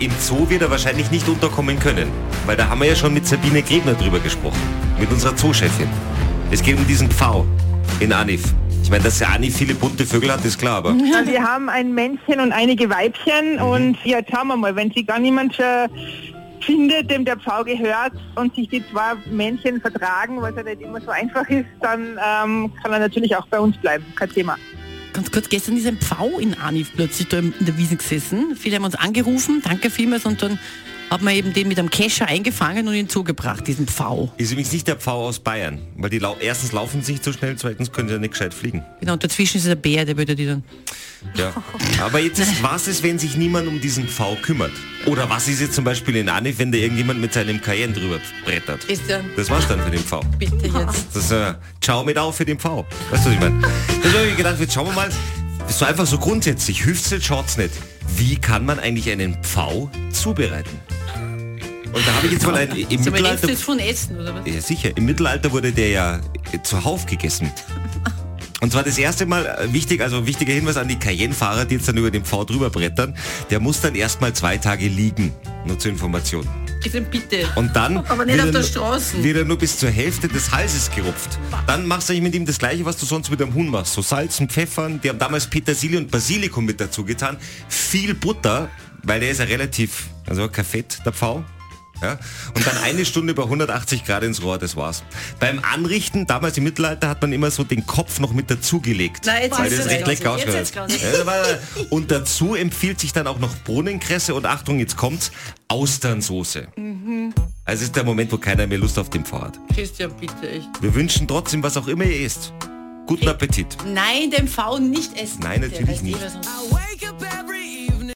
im Zoo wird er wahrscheinlich nicht unterkommen können. Weil da haben wir ja schon mit Sabine Grebner drüber gesprochen. Mit unserer Zoochefin. Es geht um diesen Pfau in Anif. Ich meine, dass der Anif viele bunte Vögel hat, ist klar, aber... Ja, wir haben ein Männchen und einige Weibchen Mhm. und ja, schauen wir mal, wenn sie gar niemand äh, findet, dem der Pfau gehört und sich die zwei Männchen vertragen, was ja nicht immer so einfach ist, dann ähm, kann er natürlich auch bei uns bleiben, kein Thema. Ganz kurz, gestern ist ein Pfau in Anif plötzlich da in der Wiese gesessen. Viele haben uns angerufen, danke vielmals, und dann hat man eben den mit einem Kescher eingefangen und ihn zugebracht, diesen Pfau. Ist übrigens nicht der Pfau aus Bayern. Weil die lau erstens laufen sie nicht so schnell, zweitens können sie ja nicht gescheit fliegen. Genau, und dazwischen ist der Bär, der würde die dann... Ja. Aber jetzt ist, was ist, wenn sich niemand um diesen Pfau kümmert? Oder was ist jetzt zum Beispiel in Anif, wenn da irgendjemand mit seinem Cayenne drüber brettert? Ist der... Das war's dann für den Pfau. Bitte jetzt. Das äh, ciao mit auf für den Pfau. Weißt du, was ich meine? Das habe ich gedacht, jetzt schauen wir mal. Das ist so einfach so grundsätzlich. Hilft's nicht, schaut's nicht. Wie kann man eigentlich einen Pfau zubereiten? Und da habe ich jetzt mal ein, im So, Mittelalter... von Essen, oder was? Ja, sicher. Im Mittelalter wurde der ja zuhauf gegessen. Und zwar das erste Mal äh, wichtig, also wichtiger Hinweis an die Cayenne-Fahrer, die jetzt dann über den Pfau drüber brettern. Der muss dann erstmal zwei Tage liegen. Nur zur Information. Bitte. Und dann Aber nicht wird auf er der nur- Straße. wird er nur bis zur Hälfte des Halses gerupft. Dann machst du eigentlich mit ihm das gleiche, was du sonst mit dem Huhn machst. So Salz und Pfeffern. Die haben damals Petersilie und Basilikum mit dazu getan. Viel Butter, weil der ist ja relativ, also kein Fett, der Pfau. Ja? Und dann eine Stunde bei 180 Grad ins Rohr, das war's. Beim Anrichten, damals im Mittelalter, hat man immer so den Kopf noch mit dazugelegt. Weil das recht lecker ausgehört. Und dazu empfiehlt sich dann auch noch Bohnenkresse und Achtung, jetzt kommt's, Austernsoße. Also ist der Moment, wo keiner mehr Lust auf den hat. Christian, bitte, echt. Wir wünschen trotzdem, was auch immer ihr isst. Guten Appetit. Nein, den Pfau nicht essen. Nein, natürlich nicht.